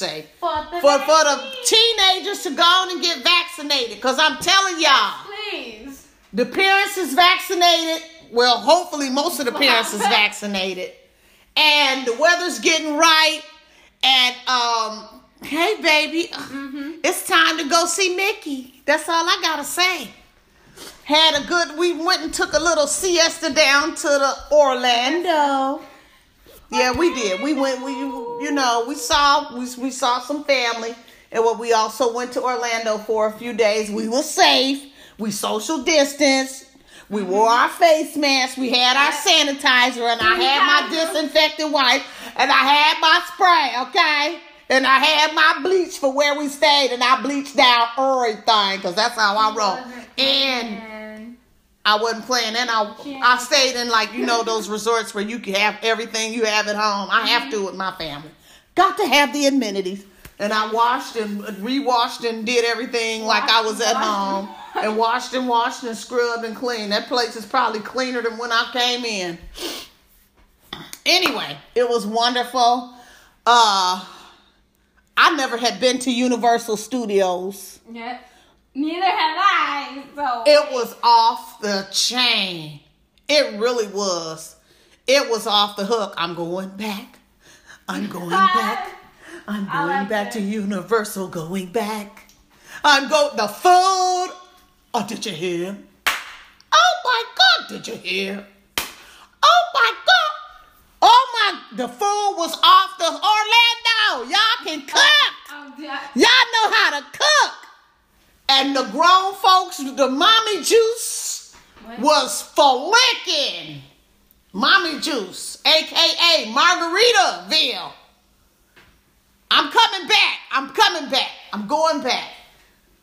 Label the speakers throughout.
Speaker 1: kids to be safe.
Speaker 2: For the,
Speaker 1: For for the teenagers to go on and get vaccinated, because I'm telling y'all,
Speaker 2: Please.
Speaker 1: the parents is vaccinated. Well, hopefully, most of the parents is vaccinated, and the weather's getting right. And um, hey, baby, it's time to go see Mickey. That's all I gotta say. Had a good. We went and took a little siesta down to the Orlando. Yeah, we did. We went. We you know we saw we we saw some family, and what we also went to Orlando for a few days. We were safe. We social distance. We wore our face masks. We had our sanitizer, and I had my disinfectant wipe, and I had my spray. Okay. And I had my bleach for where we stayed, and I bleached down everything because that's how I roll. And I wasn't playing. And I I stayed in like you know those resorts where you can have everything you have at home. I have to with my family. Got to have the amenities. And I washed and rewashed and did everything like I was at home. And washed and washed and scrubbed and cleaned. That place is probably cleaner than when I came in. Anyway, it was wonderful. Uh I never had been to Universal Studios.
Speaker 2: yeah. Neither have I. So
Speaker 1: It was off the chain. It really was. It was off the hook. I'm going back. I'm going back. I'm going
Speaker 2: like
Speaker 1: back
Speaker 2: that.
Speaker 1: to Universal. Going back. I'm go the food. Oh, did you hear? Oh my God! Did you hear? Oh my God! Oh my! The food was off the Orlando. Y'all can oh, cook.
Speaker 2: Oh.
Speaker 1: Y'all know how to cook. And the grown folks, the mommy juice
Speaker 2: What?
Speaker 1: was for licking. Mommy juice, aka Margaritaville. I'm coming back. I'm coming back. I'm going back.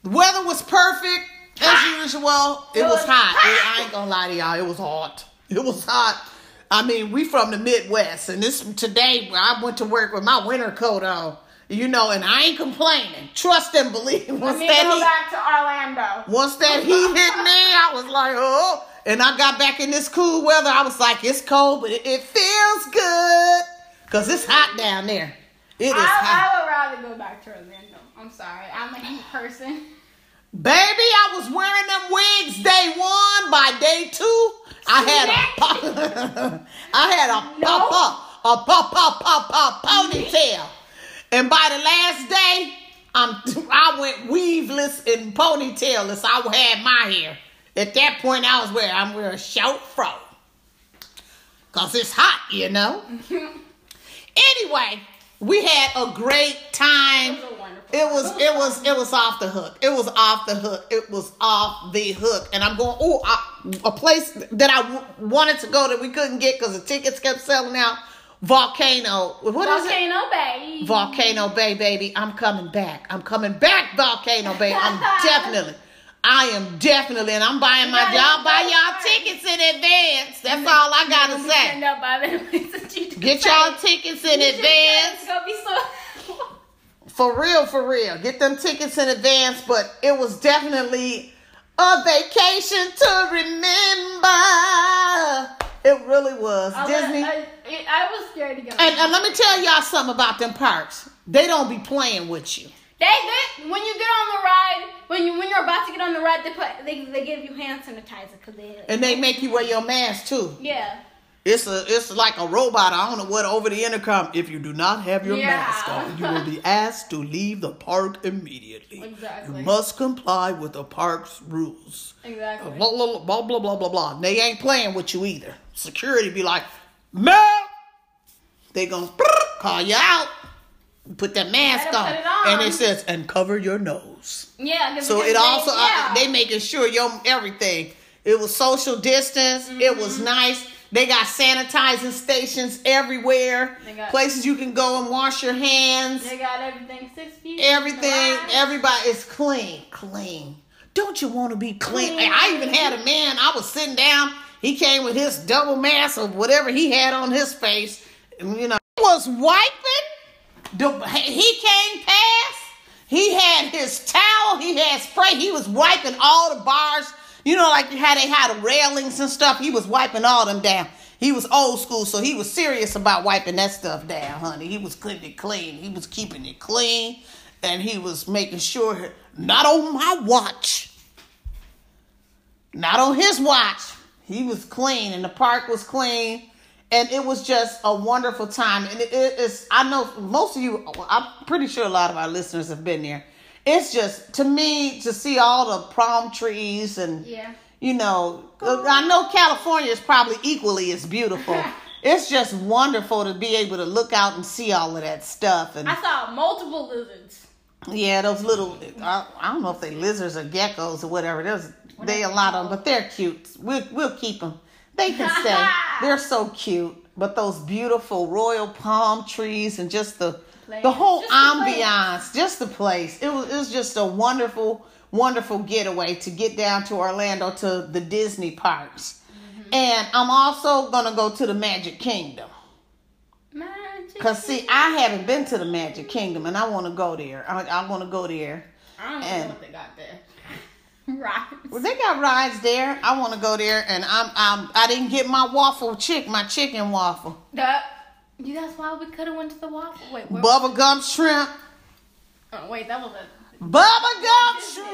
Speaker 1: The weather was perfect as usual. It,
Speaker 2: It
Speaker 1: was,
Speaker 2: was
Speaker 1: hot.
Speaker 2: hot.
Speaker 1: It- I ain't gonna lie to y'all. It was hot. It was hot. I mean, we from the Midwest, and this today I went to work with my winter coat on. You know, and I ain't complaining. Trust and believe. Once
Speaker 2: Let me
Speaker 1: that
Speaker 2: go
Speaker 1: heat,
Speaker 2: back to Orlando.
Speaker 1: once that heat hit me, I was like, oh. And I got back in this cool weather. I was like, it's cold, but it, it feels good. Because it's hot down there. It is hot.
Speaker 2: I, I would rather go back to Orlando. I'm sorry. I'm a heat person.
Speaker 1: Baby, I was wearing them wigs day one. By day two, I had a pop, I had a
Speaker 2: No.
Speaker 1: pop up, a pop pop pop pop ponytail. And by the last day, I'm I went weaveless and ponytailless. I had my hair. At that point, I was wearing I'm wearing a short fro. Cause it's hot, you know. anyway, we had a great time.
Speaker 2: It was
Speaker 1: It was it was it was off the hook. It was off the hook. It was off the hook. And I'm going, oh, a place that I w- wanted to go that we couldn't get because the tickets kept selling out. Volcano. What is it?
Speaker 2: Volcano Bay.
Speaker 1: Volcano Bay, baby. I'm coming back. I'm coming back, Volcano Bay. I'm definitely. I am definitely, and I'm buying my y'all buy y'all tickets in advance. That's all I gotta say.
Speaker 2: turned up by the places you
Speaker 1: Get y'all tickets in advance.
Speaker 2: It's gonna be so.
Speaker 1: For real, for real. Get them tickets in advance, but it was definitely a vacation to remember. It really was.
Speaker 2: I,
Speaker 1: Disney.
Speaker 2: I, I, I was scared to go.
Speaker 1: and, and let me tell y'all something about them parks. They don't be playing with you.
Speaker 2: They, they when you get on the ride, when you when you're about to get on the ride, they put they, they give you hand sanitizer because they
Speaker 1: And they make you wear your mask too.
Speaker 2: yeah
Speaker 1: It's a it's like a robot. I don't know what over the intercom. If you do not have your
Speaker 2: Yeah.
Speaker 1: mask on, you will be asked to leave the park immediately.
Speaker 2: Exactly.
Speaker 1: You must comply with the park's rules.
Speaker 2: exactly.
Speaker 1: Blah blah blah blah blah blah blah. They ain't playing with you either. Security be like, Mel. They gonna call you out. Put that mask on.
Speaker 2: put it on.
Speaker 1: and it says and cover your nose.
Speaker 2: Yeah.
Speaker 1: So it
Speaker 2: they-
Speaker 1: also
Speaker 2: yeah.
Speaker 1: uh, they making sure your everything. It was social distance. It
Speaker 2: Mm-hmm.
Speaker 1: was nice. They got sanitizing stations everywhere.
Speaker 2: They got-
Speaker 1: Places you can go and wash your hands.
Speaker 2: They got everything six feet.
Speaker 1: Everything, everybody is clean, clean. Don't you want to be clean?
Speaker 2: Clean.
Speaker 1: I even had a man. I was sitting down. He came with his double mask or whatever he had on his face. you know, he was wiping. He came past. He had his towel. He had spray. He was wiping all the bars. You know, like how they had railings and stuff. He was wiping all them down. He was old school, so he was serious about wiping that stuff down, honey. He was keeping it clean. He was keeping it clean, and he was making sure not on my watch, not on his watch. He was clean, and the park was clean, and it was just a wonderful time. And it is, I know most of you, I'm pretty sure a lot of our listeners have been there. It's just to me to see all the palm trees and
Speaker 2: Yeah.
Speaker 1: you know, I know California is probably equally as beautiful. it's just wonderful to be able to look out and see all of that stuff. And
Speaker 2: I saw multiple lizards.
Speaker 1: yeah, those little, I, I don't know if they lizards or geckos or whatever. There's they a lot of them, but they're cute. We'll we'll keep them. They can stay. they're so cute. But those beautiful royal palm trees and just the the
Speaker 2: Place.
Speaker 1: whole
Speaker 2: Just the place.
Speaker 1: ambiance, just the place. It was it was just a wonderful, wonderful getaway to get down to Orlando to the Disney parks.
Speaker 2: Mm-hmm.
Speaker 1: And I'm also gonna go to the Magic Kingdom.
Speaker 2: Magic.
Speaker 1: Cause see, I haven't been to the Magic Kingdom, and I want to go there. I, I want to go there.
Speaker 2: I don't know what they got there. Right.
Speaker 1: Well, they got rides there. I want to go there, and I'm, I'm I didn't get my waffle chick, my chicken waffle,
Speaker 2: That. Yeah, that's why we could have went to the waffle. Wait, where?
Speaker 1: bubble gum shrimp,
Speaker 2: oh, wait, that was a.
Speaker 1: bubble gum shrimp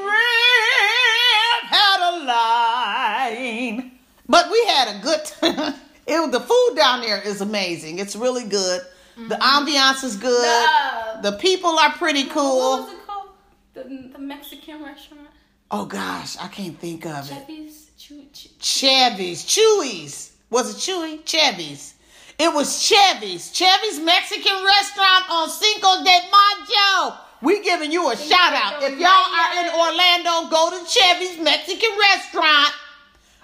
Speaker 1: had a line, but we had a good time. It the food down there is amazing. It's really good. The mm-hmm. ambiance is good.
Speaker 2: The-
Speaker 1: The people are pretty
Speaker 2: oh,
Speaker 1: cool.
Speaker 2: What was it called? The, the Mexican restaurant.
Speaker 1: Oh gosh, I can't think of it.
Speaker 2: Chevy's. Chew, chew.
Speaker 1: Chevy's, Chewy's. Was it Chewy? Chevy's. It was Chevy's. Chevy's Mexican restaurant on Cinco de Mayo. We giving you a shout out. If y'all are in Orlando, go to Chevy's Mexican restaurant.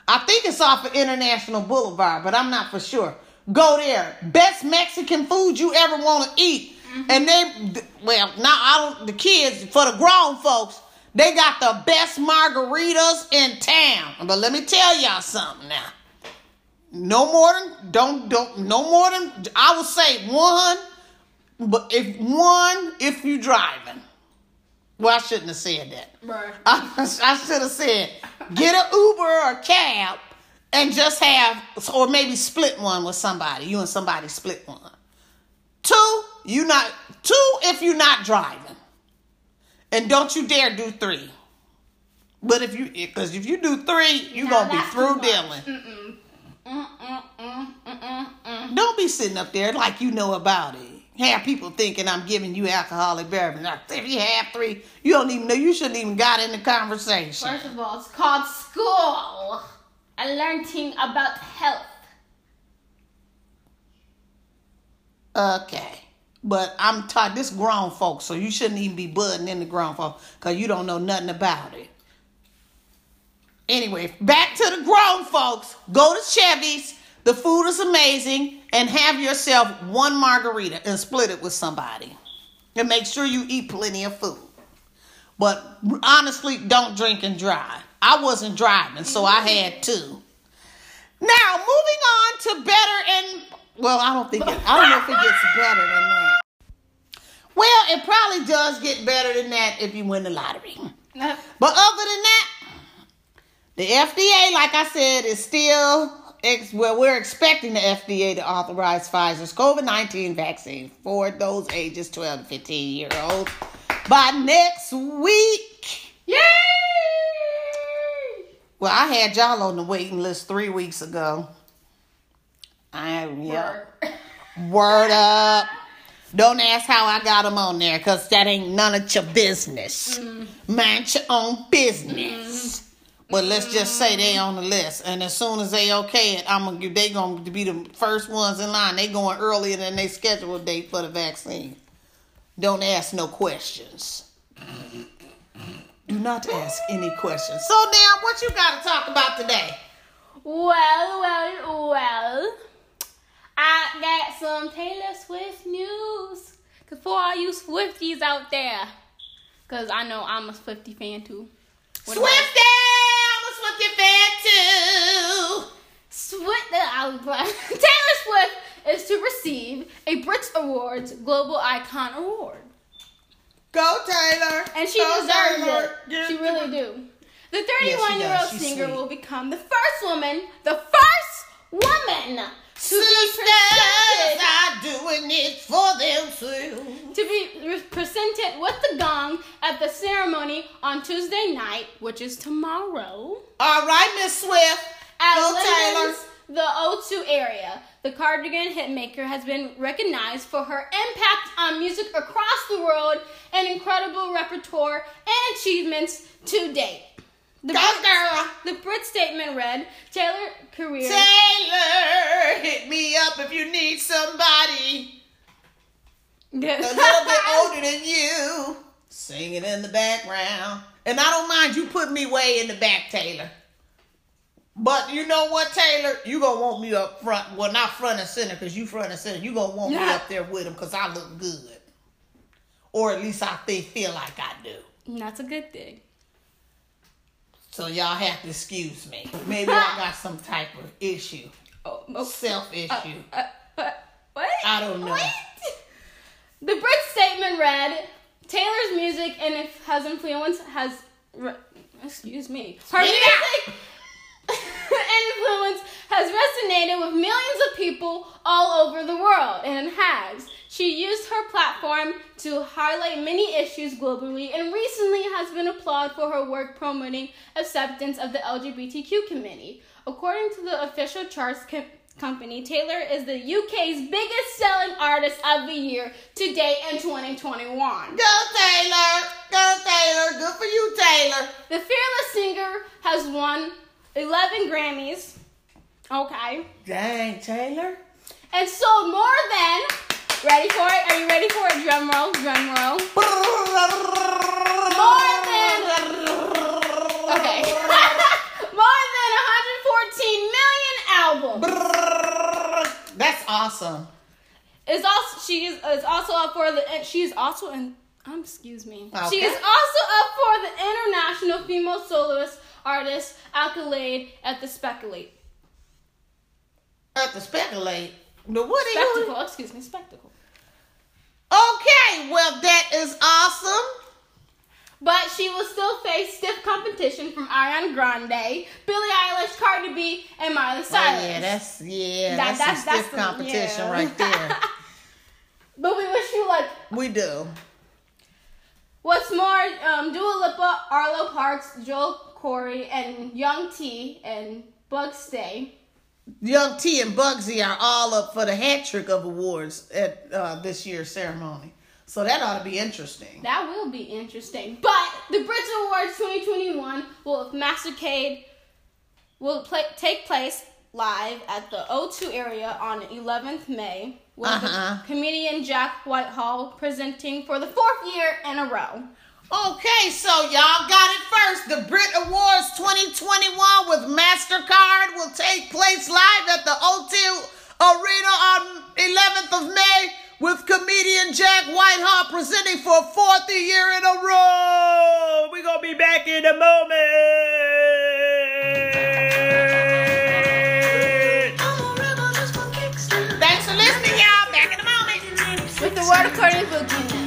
Speaker 1: I think it's off of International Boulevard, but I'm not for sure. Go there. Best Mexican food you ever want to eat. And they, well, now I don't, the kids, for the grown folks, they got the best margaritas in town. But let me tell y'all something now. No more than, don't, don't, no more than, I would say one, but if one, if you driving. Well, I shouldn't have said that.
Speaker 2: Right.
Speaker 1: I, I should have said, get an Uber or a cab and just have, or maybe split one with somebody. You and somebody split one. Two, you not two if you're not driving, and don't you dare do three. But if you, because if you do three, you're
Speaker 2: No,
Speaker 1: gonna be through dealing.
Speaker 2: Mm-mm. Mm-mm, mm, mm-mm, mm.
Speaker 1: Don't be sitting up there like you know about it. Have people thinking I'm giving you alcoholic beverage. Now, If you have three, you don't even know. You shouldn't even got in the conversation.
Speaker 2: First of all, it's called school. I learned thing about health.
Speaker 1: Okay. But I'm taught this grown folks, so you shouldn't even be budding in the grown folks because you don't know nothing about it. Anyway, back to the grown folks. Go to Chevy's. The food is amazing. And have yourself one margarita and split it with somebody. And make sure you eat plenty of food. But honestly, don't drink and drive. I wasn't driving, so I had two. Now, moving on to better and well, I don't think it, I don't know if it gets better than that. Well, it probably does get better than that if you win the lottery. But other than that, the FDA, like I said, is still well, we're expecting the FDA to authorize Pfizer's COVID 19 vaccine for those ages 12 to 15 year olds by next week.
Speaker 2: Yay!
Speaker 1: Well, I had y'all on the waiting list three weeks ago. I am, yeah. Word up. Don't ask how I got them on there, cause that ain't none of your business. Mm-hmm. Mind your own business. Mm-hmm. But let's just say they on the list, and as soon as they okay it, I'm gonna they gonna be the first ones in line. They going earlier than they scheduled date for the vaccine. Don't ask no questions. Do not ask any questions. So now, what you got to talk about today?
Speaker 2: Well, well, well. I got some Taylor Swift news. Cause for all you Swifties out there. Cause I know I'm a Swifty fan too. What about-
Speaker 1: Swifty, I'm fan too.
Speaker 2: Swift, Taylor Swift is to receive a Brit Awards Global Icon Award.
Speaker 1: Go Taylor.
Speaker 2: And she
Speaker 1: Go,
Speaker 2: deserves
Speaker 1: Taylor.
Speaker 2: it. She really do. The
Speaker 1: Yes, she
Speaker 2: 31 year
Speaker 1: does.
Speaker 2: old singer
Speaker 1: sweet.
Speaker 2: will become the first woman, the first woman
Speaker 1: Sisters are doing it for themselves.
Speaker 2: to be presented with the gong at the ceremony on Tuesday night, which is tomorrow.
Speaker 1: All right, Miss Swift.
Speaker 2: At
Speaker 1: Go Taylor.
Speaker 2: The O2 area. The cardigan hitmaker has been recognized for her impact on music across the world and incredible repertoire and achievements to date. The
Speaker 1: Go
Speaker 2: Brit-
Speaker 1: girl.
Speaker 2: The Brit statement read, Taylor career
Speaker 1: Taylor, hit me up if you need somebody a little bit older than you. Singing in the background. And I don't mind you putting me way in the back, Taylor. But you know what, Taylor? You gonna want me up front. Well, not front and center, because you front and center. You gonna want me up there with him because I look good. Or at least I think feel like I do.
Speaker 2: That's a good thing.
Speaker 1: So y'all have to excuse me. Maybe I got some type of issue.
Speaker 2: Oh, oh,
Speaker 1: Self issue.
Speaker 2: uh, uh, what?
Speaker 1: I don't know.
Speaker 2: What? The Brit statement read, Taylor's music and it has influence has re- excuse me. Her
Speaker 1: it
Speaker 2: music and influence has resonated with millions of people all over the world and has. She used her platform to highlight many issues globally and recently has been applauded for her work promoting acceptance of the LGBTQ community. According to the official charts co- company, Taylor is the UK's biggest selling artist of the year to date in 2021.
Speaker 1: Go Taylor! Go Taylor! Good for you, Taylor!
Speaker 2: The fearless singer has won 11 Grammys. Okay.
Speaker 1: Dang, Taylor.
Speaker 2: And sold more than. Ready for it? Are you ready for it? Drum roll, drum roll. More than. Okay. more than 114 million albums.
Speaker 1: That's awesome.
Speaker 2: Is also she is, is also up for the. She is also in. Um, excuse me. She is also up for the international female soloist artist accolade at the Speculate
Speaker 1: At the speculate. The what are you?
Speaker 2: spectacle. Excuse me, spectacle.
Speaker 1: Okay, well that is awesome.
Speaker 2: But she will still face stiff competition from Ariana Grande, Billie Eilish, Cardi B, and Miley Cyrus.
Speaker 1: Oh yeah, that's yeah,
Speaker 2: That-
Speaker 1: that's,
Speaker 2: that's-
Speaker 1: some
Speaker 2: that's
Speaker 1: stiff
Speaker 2: the-
Speaker 1: competition
Speaker 2: yeah.
Speaker 1: right there.
Speaker 2: but we wish you luck.
Speaker 1: we do.
Speaker 2: What's more, um, Dua Lipa, Arlo Parks, Joel Corry, and Young T and Bug Stay.
Speaker 1: Young T and Bugsey are all up for the hat trick of awards at uh, this year's ceremony. So that ought to be interesting.
Speaker 2: That will be interesting. But the Brits Awards 2021 will MasterCard will play, take place live at the O2 area on 11th May with
Speaker 1: Uh-huh.
Speaker 2: comedian Jack Whitehall presenting for the fourth year in a row.
Speaker 1: Okay, so y'all got it first. The Brit Awards 2021 with MasterCard will take place live at the O2 Arena on 11th of May with comedian Jack Whitehall presenting for a fourth year in a row. We're going to be back in a moment. Thanks for listening, y'all. Back in a moment.
Speaker 2: With the word according to Boogie.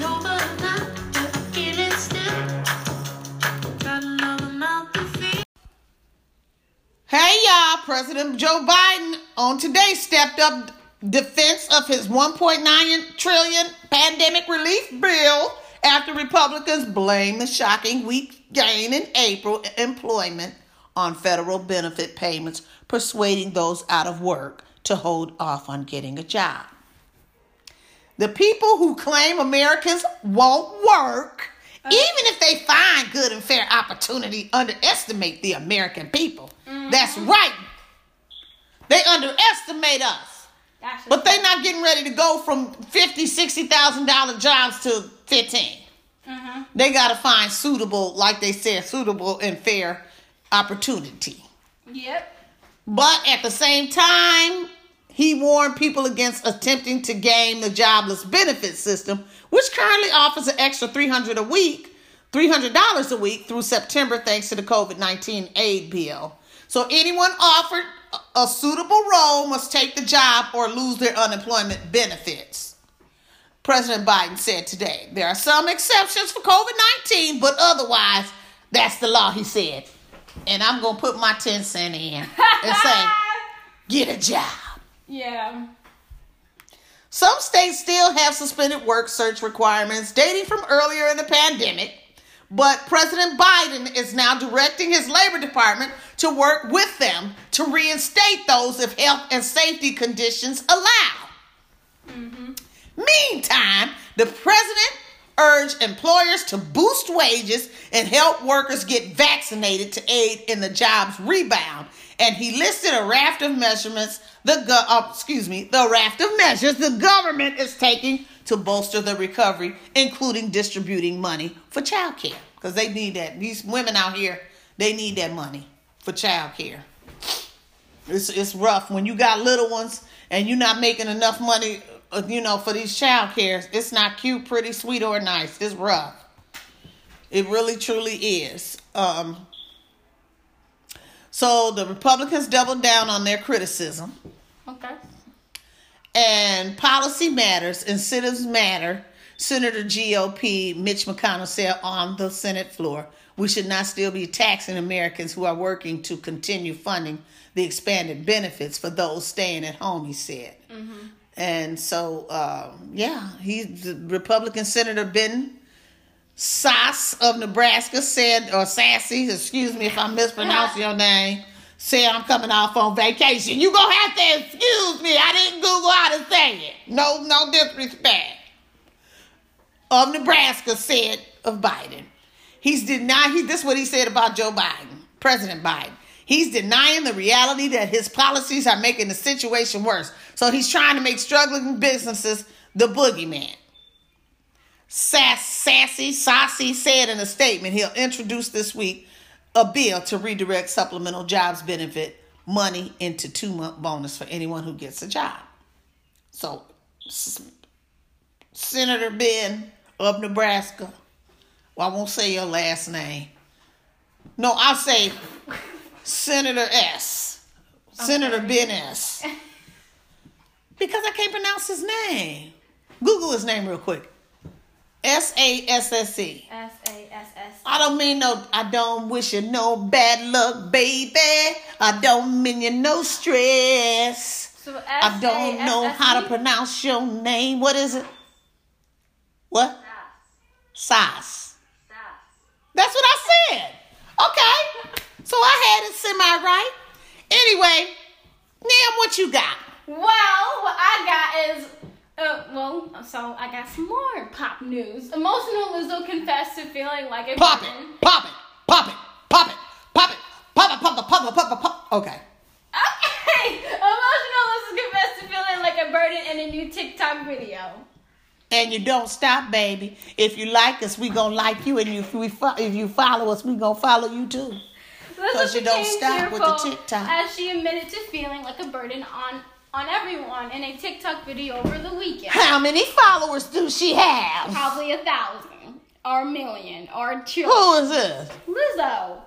Speaker 1: Hey y'all, President Joe Biden on today stepped up defense of his 1.9 trillion pandemic relief bill after Republicans blame the shocking weak gain in April employment on federal benefit payments, persuading those out of work to hold off on getting a job. The people who claim Americans won't work, uh-huh. even if they find good and fair opportunity, underestimate the American people. That's right. They underestimate us.
Speaker 2: That's
Speaker 1: But they're not getting ready to go from fifty, sixty thousand dollar jobs to fifteen.
Speaker 2: uh-huh.
Speaker 1: They gotta find suitable, like they said, suitable and fair opportunity.
Speaker 2: Yep.
Speaker 1: But at the same time, he warned people against attempting to game the jobless benefit system, which currently offers an extra 300 a week, $300 a week through September thanks to the COVID-19 aid bill. So anyone offered a- suitable role must take the job or lose their unemployment benefits. President Biden said today. There are some exceptions for COVID 19, but otherwise, that's the law, he said. And I'm going to put my 10 cent in and say, get a job.
Speaker 2: yeah.
Speaker 1: Some states still have suspended work search requirements dating from earlier in the pandemic, but President Biden is now directing his Labor Department to work with them to reinstate those if health and safety conditions allow. Mm-hmm. Meantime, the president urged employers to boost wages and help workers get vaccinated to aid in the jobs rebound. And he listed a raft of measurements the go- uh, excuse me, the raft of measures the government is taking to bolster the recovery, including distributing money for child care because they need that. These women out here, they need that money for child care. It's it's rough when you got little ones and you're not making enough money, uh, you know, for these child cares. It's not cute, pretty, sweet, or nice. It's rough. It really, truly is. Um, so the Republicans doubled down on their criticism,
Speaker 2: Okay.
Speaker 1: And policy matters, incentives matter. Senator GOP Mitch McConnell said on the Senate floor, we should not still be taxing Americans who are working to continue funding the expanded benefits for those staying at home, he said. And so, um, yeah, he's the Republican Senator Ben Sasse of Nebraska said, or Sassy, excuse me if I mispronounce your name, said I'm coming off on vacation. You gonna have to excuse me. I didn't Google how to say it. No, no disrespect. Of Nebraska said of Biden. He's denying, he, this is what he said about Joe Biden, President Biden. He's denying the reality that his policies are making the situation worse. So he's trying to make struggling businesses the boogeyman. Sass, Sassy, Saucy said in a statement he'll introduce this week a bill to redirect supplemental jobs benefit money into two month bonus for anyone who gets a job. So, Senator Ben of Nebraska, well, I won't say your last name. No, I'll say Senator S. Senator Ben S. Because I can't pronounce his name. Google his name real quick. S A S S E.
Speaker 2: S A S S.
Speaker 1: I don't mean no, I don't wish you no bad luck, baby. I don't mean you no stress.
Speaker 2: So
Speaker 1: I don't know how to pronounce your name. What is it? What? Sauce. That's what I said. Okay. So I had it semi right. Anyway, Nam, what you got?
Speaker 2: Well, what I got is, uh, well, so I got some more pop news. Emotional Lizzo confessed to feeling like a
Speaker 1: Pop
Speaker 2: burden.
Speaker 1: it, pop it, pop it, pop it, pop it, pop it, pop it, pop it, pop it, pop it. Okay.
Speaker 2: Okay, Emotional Lizzo confessed to feeling like a burden in a new TikTok video.
Speaker 1: And you don't stop, baby. If you like us, we gonna like you, and if we fo- if you follow us, we gonna follow you too.
Speaker 2: Lizzo
Speaker 1: 'Cause you don't stop with the TikTok.
Speaker 2: As she admitted to feeling like a burden on on everyone in a TikTok video over the weekend.
Speaker 1: How many followers do she have?
Speaker 2: Probably a thousand, or a million, or two.
Speaker 1: Who is this?
Speaker 2: Lizzo.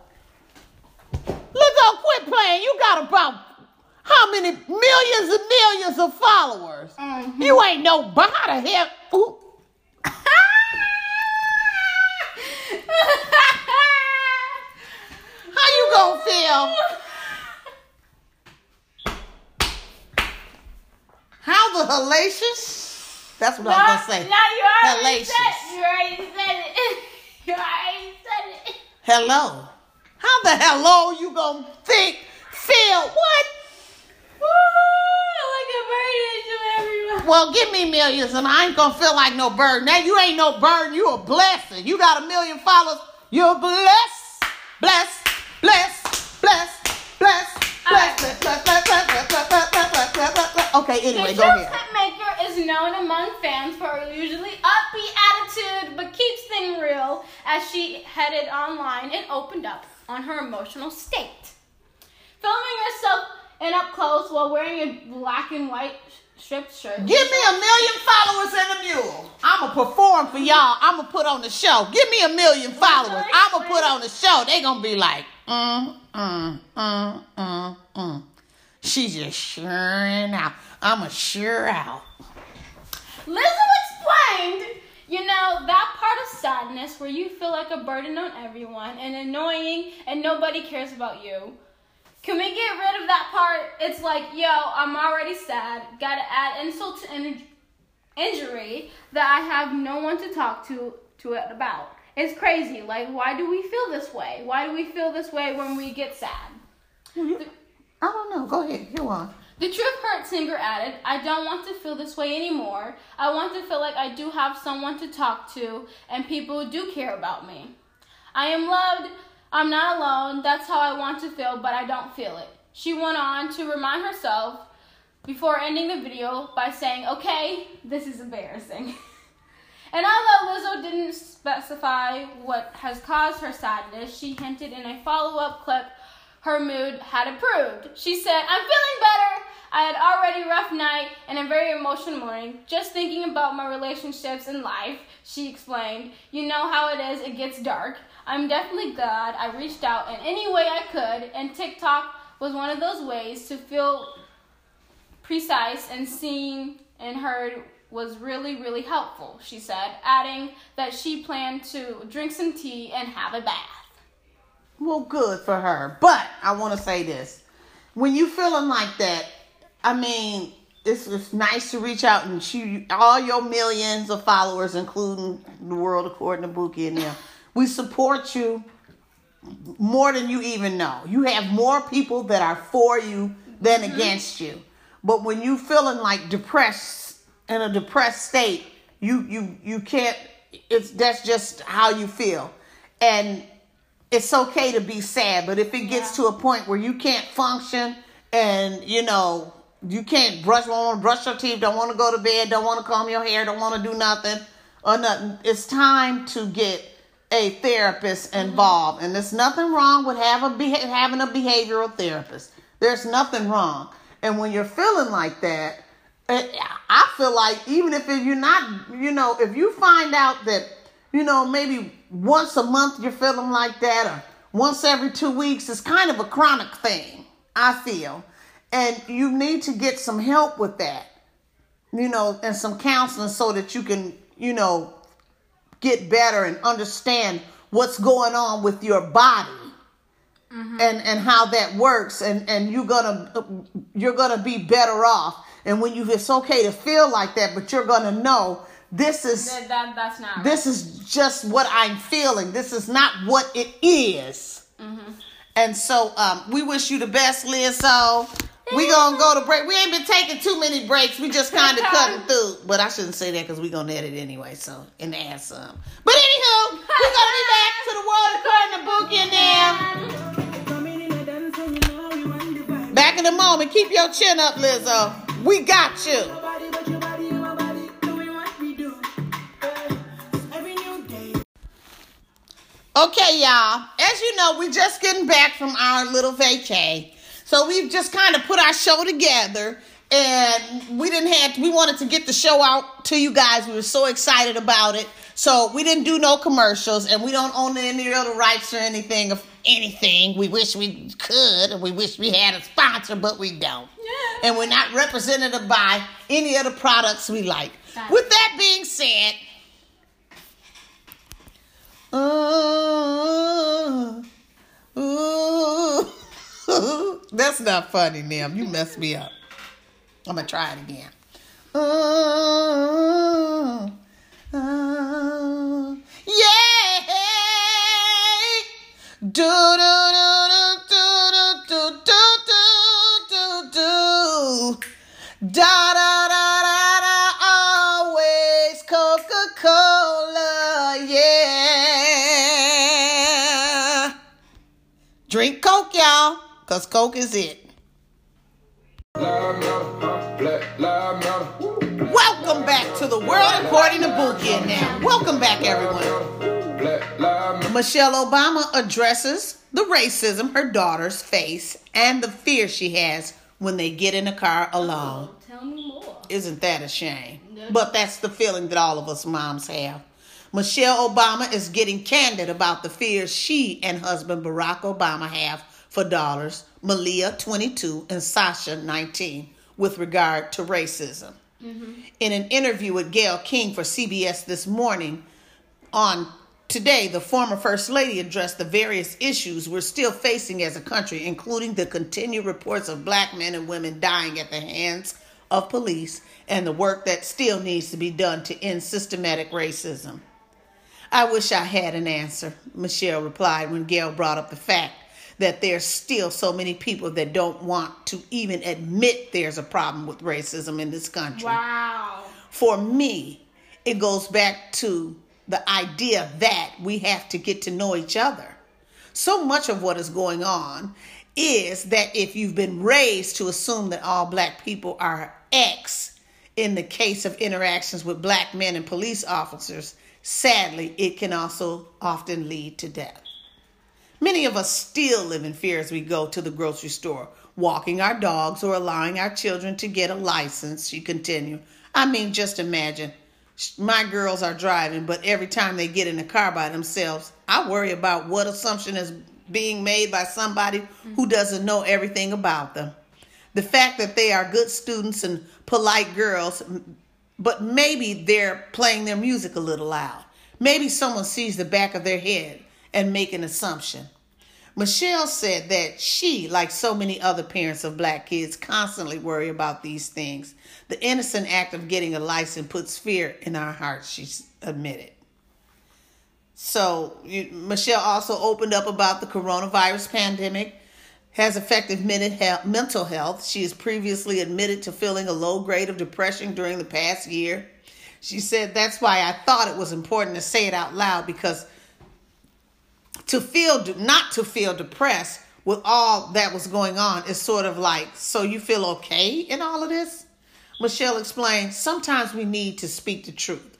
Speaker 1: Lizzo, quit playing. You got about how many millions and millions of followers?
Speaker 2: Mhm.
Speaker 1: You ain't no how the hell? Ooh. How you gonna feel? How the hellacious? That's what I was gonna say.
Speaker 2: Now you already
Speaker 1: Hellacious.
Speaker 2: said you already said it. You already said it.
Speaker 1: Hello. How the hello you gonna think, feel? What?
Speaker 2: Woo, like a burden to everyone.
Speaker 1: Well, give me millions and I ain't gonna feel like no burden. Now you ain't no burden, you a blessing. You got a million followers, you're blessed, blessed, blessed, blessed, blessed, blessed, blessed, blessed, blessed, blessed, blessed, blessed, blessed, blessed, blessed, blessed. Okay, anyway,
Speaker 2: the
Speaker 1: go ahead.
Speaker 2: Is known among fans for her usually upbeat attitude, but keeps things real as she headed online and opened up on her emotional state. Filming herself in up close while wearing a black and white striped shirt.
Speaker 1: Give me a million followers and a mule. I'ma perform for y'all. I'ma put on the show. Give me a million followers. I'ma put on the show. They gonna be like, mm, mm, mm, mm, mm. She's just sure out. I'm a sure out.
Speaker 2: Lizzo explained, you know, that part of sadness where you feel like a burden on everyone and annoying and nobody cares about you. Can we get rid of that part? It's like, yo, I'm already sad. Gotta add insult to in- injury that I have no one to talk to to it about. It's crazy. Like, why do we feel this way? Why do we feel this way when we get sad?
Speaker 1: I don't know. Go ahead. Go on.
Speaker 2: The Truth Hurt singer added, I don't want to feel this way anymore. I want to feel like I do have someone to talk to and people do care about me. I am loved. I'm not alone. That's how I want to feel, but I don't feel it. She went on to remind herself before ending the video by saying, Okay, this is embarrassing. and although Lizzo didn't specify what has caused her sadness, she hinted in a follow up clip her mood had improved. She said, I'm feeling better. I had already rough night and a very emotional morning. Just thinking about my relationships and life, she explained. You know how it is, it gets dark. I'm definitely glad I reached out in any way I could, and TikTok was one of those ways to feel precise and seen and heard was really, really helpful, she said, adding that she planned to drink some tea and have a bath.
Speaker 1: Well, good for her. But I want to say this. When you feeling like that, I mean, it's, it's nice to reach out and shoot all your millions of followers, including the world according to Bookie and them. We support you more than you even know. You have more people that are for you than
Speaker 2: Mm-hmm.
Speaker 1: against you. But when you feeling like depressed in a depressed state, you you you can't. It's that's just how you feel, and it's okay to be sad. But if it gets
Speaker 2: Yeah.
Speaker 1: to a point where you can't function and you know you can't brush, don't want to brush your teeth, don't want to go to bed, don't want to comb your hair, don't want to do nothing or nothing, it's time to get a therapist involved. And there's nothing wrong with have a beha- having a behavioral therapist. There's nothing wrong. And when you're feeling like that, eh, I feel like even if you're not, you know, if you find out that, you know, maybe once a month you're feeling like that or once every two weeks, it's kind of a chronic thing, I feel. And you need to get some help with that, you know, and some counseling so that you can, you know, get better and understand what's going on with your body mm-hmm. and and how that works. And and you're gonna you're gonna be better off. And when you it's okay to feel like that but you're gonna know this is
Speaker 2: That, that, that's not
Speaker 1: this is just what i'm feeling. This is not what it is. and so um we wish you the best Lizzo we gonna go to break. We ain't been taking too many breaks. We just kind of cutting through. But i shouldn't say that because we gonna edit anyway so and add some. But anywho we gonna be back to the world according to bookie and them Back in a moment. Keep your chin up, Lizzo. We got you. Okay, y'all. As you know, we're just getting back from our little vacay. So we've just kind of put our show together and we didn't have we wanted to get the show out to you guys. We were so excited about it. So we didn't do no commercials and we don't own any other rights or anything of anything. We wish we could and we wish we had a sponsor, but we don't. Yeah. And we're not represented by any of the products we like. With that being said, Oh, oh. That's not funny, Nim. You messed me up. I'm going to try it again. Oh, oh. Yeah. Do, do, do. Da da y'all, cause Coke is it. Welcome back to the world according to Bookie now. Welcome back, everyone. Michelle Obama addresses the racism her daughters face and the fear she has when they get in a car alone.
Speaker 2: Tell me more.
Speaker 1: Isn't that a shame? But that's the feeling that all of us moms have. Michelle Obama is getting candid about the fears she and husband Barack Obama have for daughters, Malia, 22, and Sasha, 19, with regard to racism. Mm-hmm. In an interview with Gayle King for CBS this morning, on today, the former First Lady addressed the various issues we're still facing as a country, including the continued reports of black men and women dying at the hands of police and the work that still needs to be done to end systematic racism. I wish I had an answer, Michelle replied when Gayle brought up the fact that there's still so many people that don't want to even admit there's a problem with racism in this country.
Speaker 2: Wow.
Speaker 1: For me, it goes back to the idea that we have to get to know each other. So much of what is going on is that if you've been raised to assume that all black people are X in the case of interactions with black men and police officers, sadly, it can also often lead to death. Many of us still live in fear as we go to the grocery store, walking our dogs or allowing our children to get a license, she continued. I mean, just imagine. My girls are driving, but every time they get in a the car by themselves, I worry about what assumption is being made by somebody who mm-hmm. doesn't know everything about them. The fact that they are good students and polite girls, but maybe they're playing their music a little loud. Maybe someone sees the back of their head and make an assumption. Michelle said that she, like so many other parents of black kids, constantly worry about these things. The innocent act of getting a license puts fear in our hearts, she admitted. So, Michelle also opened up about the coronavirus pandemic has affected mental health. She has previously admitted to feeling a low grade of depression during the past year. She said, That's why I thought it was important to say it out loud because to feel not to feel depressed with all that was going on is sort of like so you feel okay in all of this? Michelle explained sometimes we need to speak the truth.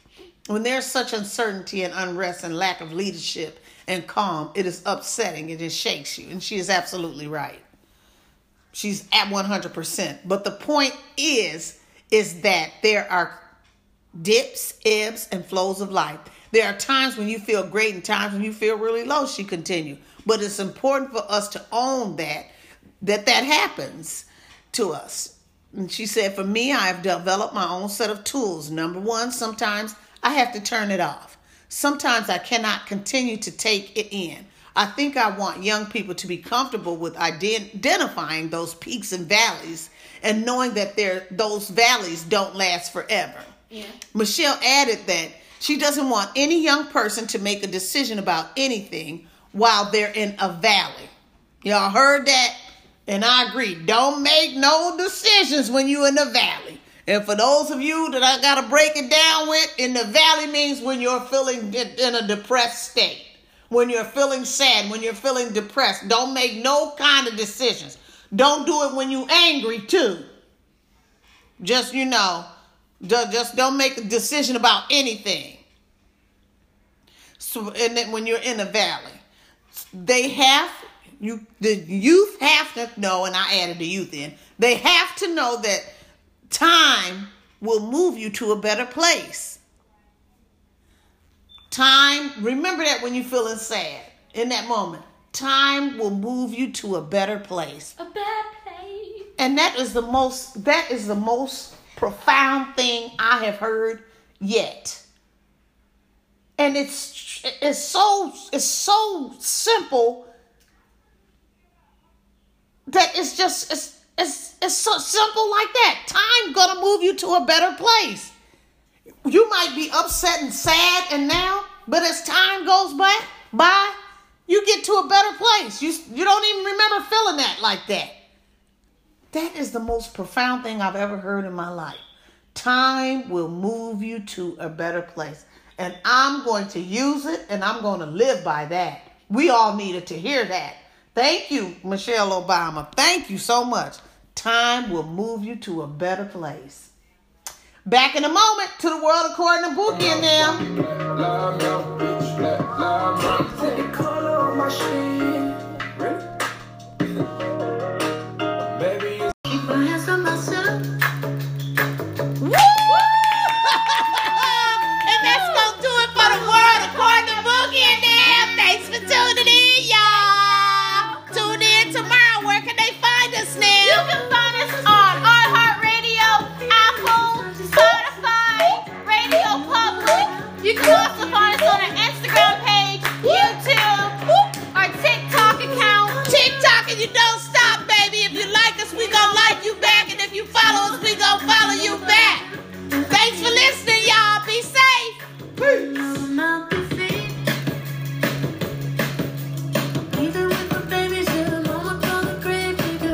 Speaker 1: When there's such uncertainty and unrest and lack of leadership and calm it is upsetting. It just shakes you. And she is absolutely right. She's at 100% but the point is is that there are dips ebbs and flows of life there are times when you feel great and times when you feel really low, she continued. But it's important for us to own that, that that happens to us. And she said, for me, I have developed my own set of tools. Number one, sometimes I have to turn it off. Sometimes I cannot continue to take it in. I think I want young people to be comfortable with identifying those peaks and valleys and knowing that there those valleys don't last forever. Yeah. Michelle added that she doesn't want any young person to make a decision about anything while they're in a valley. Y'all heard that? And I agree. Don't make no decisions when you're in the valley. And for those of you that I got to break it down with, in the valley means when you're feeling in a depressed state, when you're feeling sad, when you're feeling depressed. Don't make no kind of decisions. Don't do it when you're angry, too. Just, you know, just don't make a decision about anything. So, and then when you're in a valley, they have you. The youth have to know, and I added the youth in. They have to know that time will move you to a better place. Time, remember that when you're feeling sad in that moment. Time will move you to a better place.
Speaker 2: A better place.
Speaker 1: And that is the most that is the most profound thing I have heard yet. And it's it's so it's so simple that it's just it's it's it's so simple like that. Time gonna move you to a better place. You might be upset and sad and now, but as time goes by, by you get to a better place. You you don't even remember feeling that like that. That is the most profound thing I've ever heard in my life. Time will move you to a better place. And I'm going to use it and I'm going to live by that. We all needed to hear that. Thank you, Michelle Obama. Thank you so much. Time will move you to a better place. Back in a moment to the world according to Bookie and Yeah.